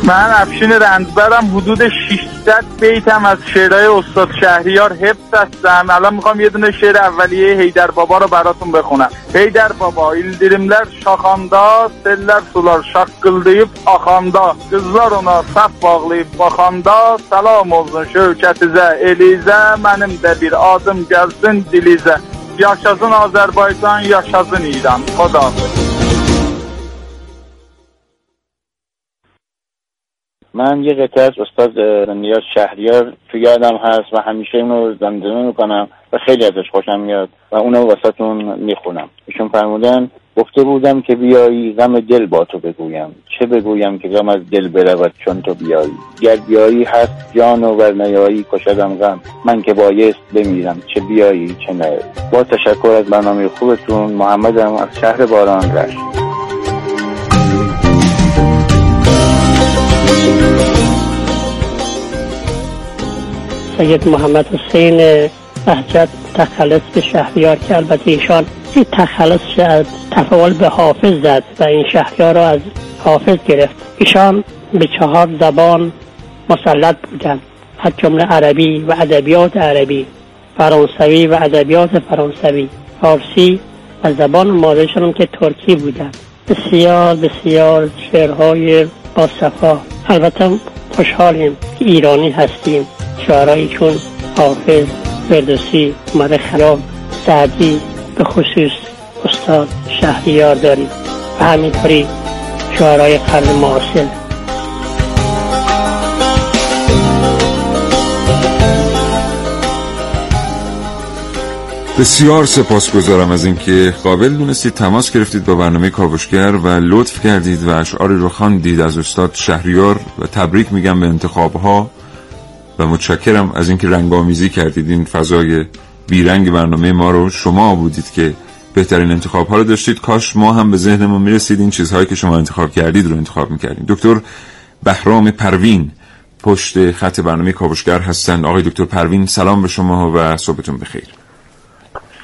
من افشین رندبرم حدود 600 بیتم از شعرهای استاد شهریار حفظ هستم الان میخوام یه دونه şeir اولیه هیدر بابا رو براتون بخونم هیدر baba ildirimler şaxanda sellər sular şaqqıldayıb axanda qızlar ona saf bağlayıb baxanda salam olsun şövkətizə elizə mənim də bir adım gəlsin dilizə yaşasın Azərbaycan yaşasın İran خدا
من یه قطعه از استاد نیاز شهریار تو یادم هست و همیشه اونو زمزمه می‌کنم و خیلی ازش خوشم میاد و اونو واسهتون می‌خونم. ایشون فرمودن گفته بودم که بیایی غم دل با تو بگویم. چه بگویم که غم از دل برود چون تو بیایی؟ گر بیایی هست جان و ورنیایی کشدم غم. من که بایست بمیرم چه بیایی چه نه با تشکر از برنامه خوبتون محمدم از شهر باران رشت.
سید محمد حسین بهجت تخلص به شهریار که البته ایشان این تخلص تفاول به حافظ زد و این شهریار را از حافظ گرفت. ایشان به چهار زبان مسلط بودند. از جمله عربی و ادبیات عربی فرانسوی و ادبیات فرانسوی فارسی و زبان مادرشان که ترکی بودند. بسیار بسیار شعرهای با صفا البته خوشحالیم که ایرانی هستیم. شعرهایی چون حافظ فردوسی عمر خراب سعدی به خصوص استاد شهریار داریم. و همینطوری شعرهای قرن معاصر.
بسیار سپاسگزارم از اینکه قابل دونستید تماس گرفتید با برنامه کاوشگر و لطف کردید و اشعاری رو خواندید از استاد شهریار و تبریک میگم به انتخابها. و متشکرم از اینکه رنگامیزی کردید. این فضای بیرنگ برنامه ما رو شما بودید که بهترین انتخاب ها رو داشتید. کاش ما هم به ذهنمون می‌رسید. این چیزهایی که شما انتخاب کردید رو انتخاب می‌کردیم. دکتر بهرام پروین پشت خط برنامه کاوشگر هستند. آقای دکتر پروین سلام به شما و صبحتون بخیر.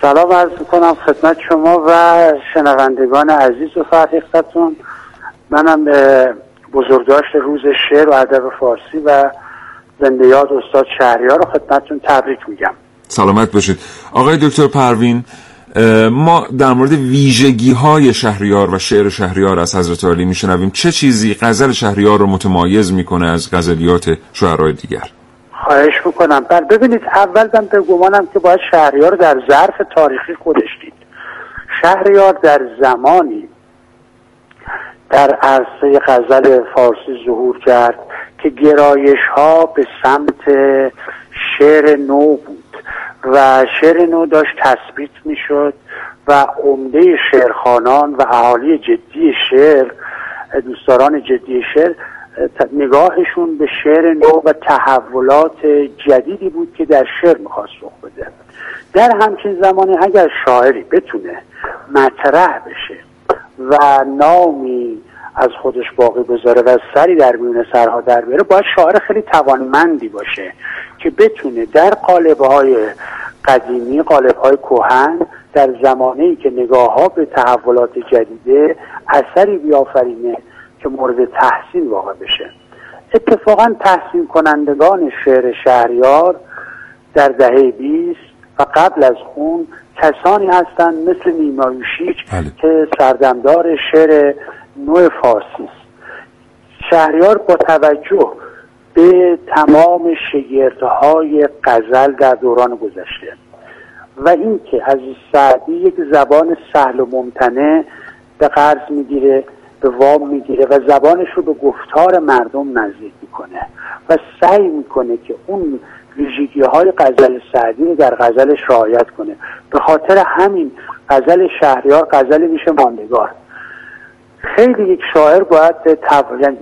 سلام عرض می‌کنم خدمت شما و شنوندگان عزیز و فرهیختتون. منم به بزرگداشت روز شعر و ادب فارسی و زنده یاد استاد شهریار رو خدمتتون تبریک میگم.
سلامت باشید. آقای دکتر پروین ما در مورد ویژگی های شهریار و شعر شهریار از حضرت علی میشنویم. چه چیزی غزل شهریار رو متمایز می‌کنه از غزلیات شعرهای دیگر؟
خواهش می‌کنم. بر ببینید اول من به گمانم که باید شهریار در ظرف تاریخی خودش دید. شهریار در زمانی در عرصه غزل فارسی ظهور کرد که گرایش ها به سمت شعر نو بود و شعر نو داشت تثبیت می‌شد و عمده شعرخانان و اهالی جدی شعر دوستداران جدی شعر نگاهشون به شعر نو و تحولات جدیدی بود که در شعر می‌خواست رخ بده. در همچین زمانی اگر شاعری بتونه مطرح بشه و نامی از خودش باقی بذاره و سری در میون سرها در بیاره باید شاعر خیلی توانمندی باشه که بتونه در قالب های قدیمی قالب های کوهن در زمانه ای که نگاه ها به تحولات جدیده اثری بیافرینه که مورد تحسین واقع بشه اتفاقا تحسین کنندگان شعر شهریار در دهه 20 و قبل از خون کسانی هستند مثل نیمایوشیچ بله. که سردمدار شعر نوع فارسی است. شهریار با توجه به تمام شگردهای قزل در دوران گذشته و اینکه از سعدی یک زبان سهل و ممتنه به قرض می‌گیره به وام می‌گیره و زبانش رو به گفتار مردم نزدیک می‌کنه و سعی می‌کنه که اون ویژگی های غزل سعدی رو در غزلش رعایت کنه. به خاطر همین غزل شهریار غزل میشه ماندگار. خیلی یک شاعر باید یعنی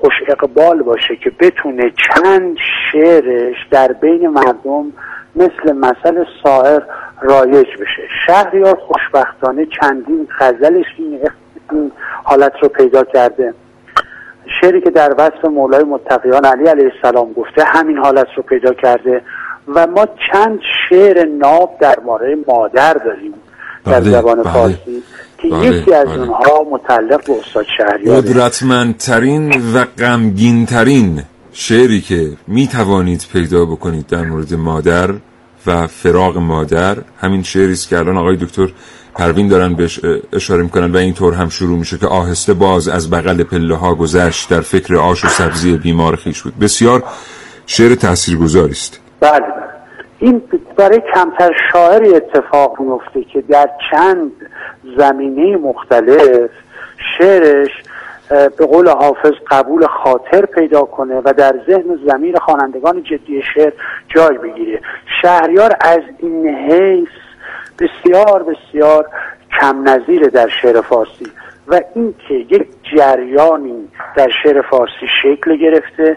خوش اقبال باشه که بتونه چند شعرش در بین مردم مثل مثل سایر رایج بشه. شهریار خوشبختانه چندین غزلش این حالت رو پیدا کرده. شعری که در وصف مولای متقیان علی علیه السلام گفته همین حالت رو پیدا کرده و ما چند شعر ناب در مورد مادر داریم در بله، زبان بله. فارسی. که
بله،
یکی از
بله.
اونها متعلق به استاد شهریار
قدرتمندترین و غمگینترین شعری که می توانید پیدا بکنید در مورد مادر و فراغ مادر همین شعری است که الان آقای دکتر پروین دارن بهش اشاره می‌کنن و اینطور هم شروع میشه که آهسته باز از بغل پله ها گذشت در فکر آش و سبزی بیمار خیش بود بسیار شعر تاثیرگذاری است
بله بله. این برای کمتر شاعری اتفاق میفته که در چند زمینه مختلف شعرش به قول حافظ قبول خاطر پیدا کنه و در ذهن و زمین خوانندگان جدی شعر جای بگیره. شهریار از این حیث بسیار بسیار کم نظیره در شعر فارسی و اینکه یک جریانی در شعر فارسی شکل گرفته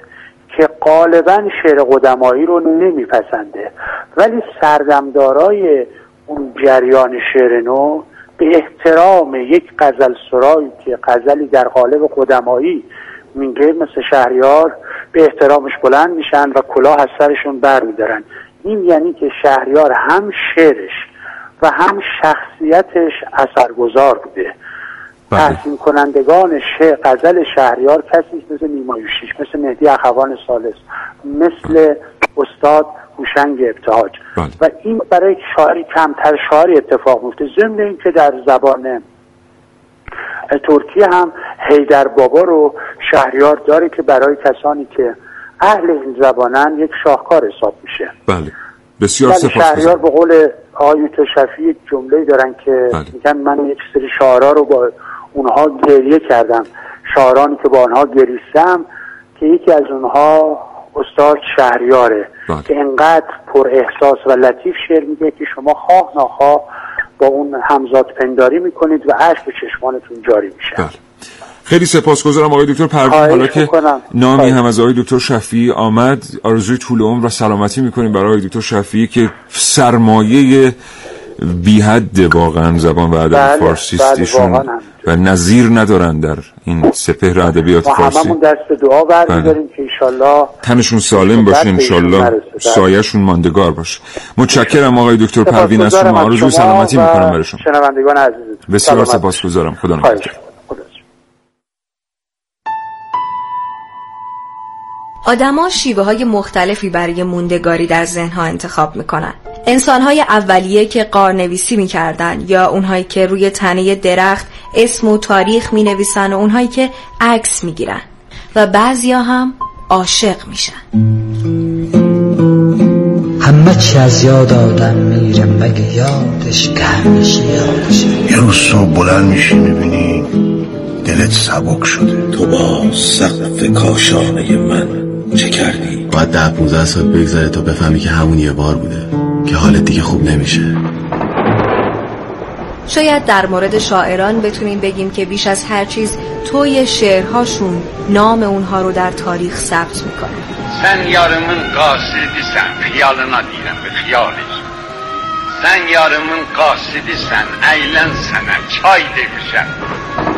که غالبا شعر قدمایی رو نمیپسنده. ولی سردمدارای اون جریان شعر نو به احترام یک غزل سرایی که غزلی در قالب قدمایی میگه مثل شهریار به احترامش بلند میشن و کلاه از سرشون بر میدارن. این یعنی که شهریار هم شعرش و هم شخصیتش اثرگذار بوده. تحسین کنندگان شعر غزل شهریار کسی مثل نیمایوشیش مثل مهدی اخوان سالس مثل استاد هوشنگ ابتهاج. و این برای شاعری کمتر شاعری اتفاق میفته ضمن اینکه در زبان ترکیه هم هیدر بابا رو شهریار داره که برای کسانی که اهل این زبانن یک شاهکار حساب میشه.
بله. بسیار سپاس
شهریار به قول آیوت شفیع یک جمله دارن که میگن من یک سری شعرها رو با اونها گریه کردم. شاعرانی که با آنها گریستم که یکی از اونها استاد شهریاره که انقدر پر احساس و لطیف شعر میگه که شما خواه ناخواه با اون همزاد پنداری می‌کنید و اشک به چشمانتون جاری میشه
خیلی سپاسگزارم آقای دکتر پروین حالا که
می‌کنم.
نامی
خواهش.
هم از آقای دکتر شفیعی آمد آرزوی طول عمر و سلامتی می‌کنیم برای آقای دکتر شفیعی که سرمایه بی حد واقعا زبان و ادب
بله،
فارسی
بله،.
و نظیر ندارن در این سپهر ادبیات
ما
فارسی
هممون دست دعا برمیداریم که ایشالله
تنشون سالم باشه انشالله. سایهشون ماندگار باشه. متشکرم آقای دکتر پروین از شما آرزوی
شما
سلامتی می‌کنم برای شما.
شنوندگان عزیز.
بسیار. سپاسگزارم. خدا. نگهدار.
آدما شیوه های مختلفی برای موندگاری در ذهنها انتخاب می‌کنن. انسان های اولیه که قارنویسی می‌کردن یا اونهایی که روی تنه درخت اسم و تاریخ می‌نویسن و اونهایی که عکس می‌گیرن. و بعضیا هم عاشق میشن.
همه چی از یاد آدم میره مگه یادش که همیشه یادش
یه روز صبح بلند میشی می‌بینی دلت سبک شده.
تو با سقف کاشانه من چه کردی؟
باید ده 15 سال بگذره تا بفهمی که همون یه بار بوده که حالت دیگه خوب نمیشه.
شاید در مورد شاعران بتونیم بگیم که بیش از هر چیز توی شعرهاشون نام اونها رو در تاریخ ثبت می‌کنه
سن یار من سن. خیال ندیرم به خیالی. سن یار من سن. ایلن سن چای دیمشم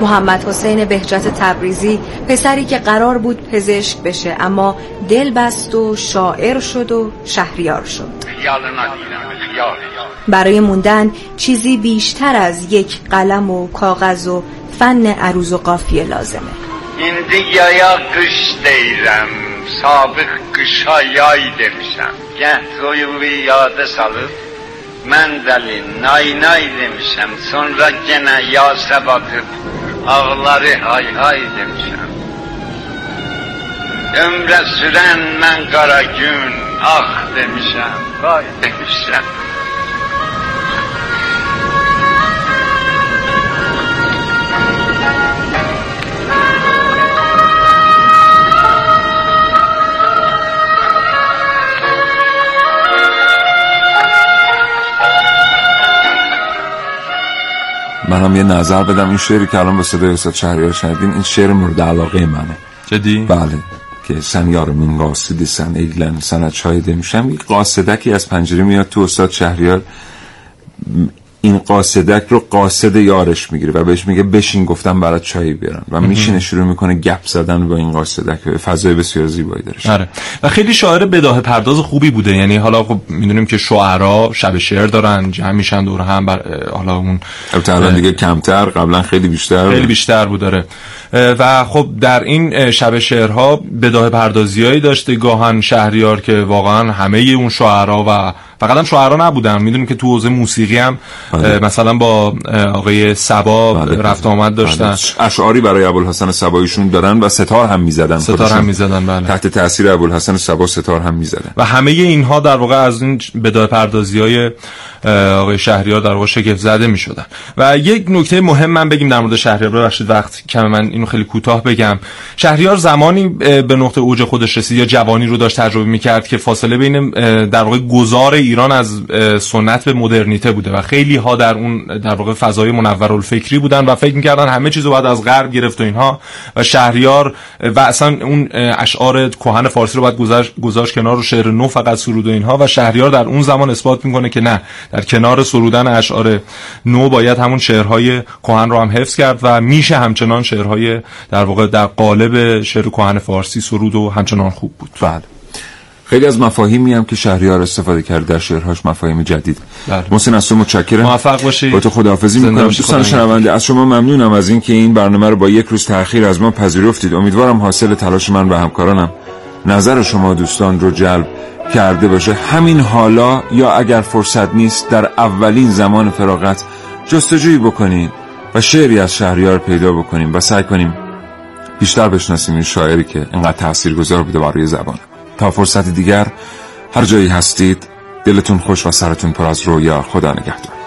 محمد حسین بهجت تبریزی پسری که قرار بود پزشک بشه اما دل بست و شاعر شد و شهریار شد. برای موندن چیزی بیشتر از یک قلم و کاغذ و فن عروض و قافیه لازمه.
این دیگه یا قش دیرم سابق قشا یای دمیشم گه قویوی یاد سالف من دلی نای نای دمیشم سن را گنه یا سبا ağları hay hay demişim. Ömre süren men kara gün, ah demişem, vay demişem.
من هم یه نظر بدم. این شعری که الان با صدای استاد شهریار شنیدین این شعر مورد علاقه منه.
جدی؟
بله. که سن یارمون قاصدی سن ایلن سنت شایده میشم یک قاصدکی از پنجره میاد تو استاد شهریار. این قاصدک رو قاصد یارش می‌گیره و بهش میگه بشین گفتم برات چای بیارن و میشینه شروع می‌کنه گپ زدن با این قاصدک. فضای بسیار زیبایی داره.
آره. و خیلی شاعر بداه پرداز خوبی بوده. یعنی حالا خب می‌دونیم که شعرا شب شعر دارن جمع میشن دور هم بر حالا اون
الان دیگه کمتر قبلا خیلی بیشتر
خیلی بیشتر بود داره و خب در این شب شعرها بداه پردازیایی داشته گاهن شهریار که واقعا همه اون شعرا و فقط هم شعرا نبودن. می‌دونیم که تو حوزه موسیقی هم
بله.
مثلا با آقای سبا
بله.
رفت آمد داشتن.
اشعاری برای ابوالحسن سباییشون دارن و ستار هم می‌زدن.
ستار هم می‌زدن بله.
تحت تاثیر ابوالحسن سبا ستار هم می‌زدن.
و همه اینها در واقع از این بدای پردازی های آقای شهریار در واقع شگفت زده می‌شدن. و یک نکته مهم من بگیم در مورد شهریار ببخشید وقت کم من اینو خیلی کوتاه بگم. شهریار زمانی به نقطه اوج خودش رسید یا جوانی رو داشت تجربه می‌کرد که فاصله بین در واقع گذار ایران از سنت به مدرنیته بوده و خیلی ها در اون در واقع فضای منور الفکری بودن و فکر می‌کردن همه چیزو باید از غرب گرفت و اینها. و شهریار و اصلا اون اشعار کهن فارسی رو گذاشت گذاشت کنار و شعر نو فقط سرود و اینها. و شهریار در اون زمان اثبات می‌کنه که نه در کنار سرودن اشعار نو باید همون شعرهای کهن رو هم حفظ کرد و میشه همچنان شعرهای در واقع در قالب شعر کهن فارسی سرود و همچنان خوب بود.
بله. خیلی از مفاهیمی هم که شهریار استفاده کرد در شعرهاش مفاهیم جدید.
بله.
محسن از تو متشکرم.
موفق باشید
با تو خداحافظی می‌کنم. دوستان شنونده از شما ممنونم از اینکه این برنامه رو با یک روز تأخیر از ما پذیرفتید. امیدوارم حاصل تلاش من و همکارانم نظر شما دوستان رو جلب کرده باشه. همین حالا یا اگر فرصت نیست در اولین زمان فراغت جستجویی بکنید و شعری از شهریار پیدا بکنیم و سعی کنیم بیشتر بشناسیم این شاعری که اینقدر تاثیرگذار بوده برای زبان. تا فرصت دیگر هر جایی هستید دلتون خوش و سرتون پر از رویا. خدا نگهدار.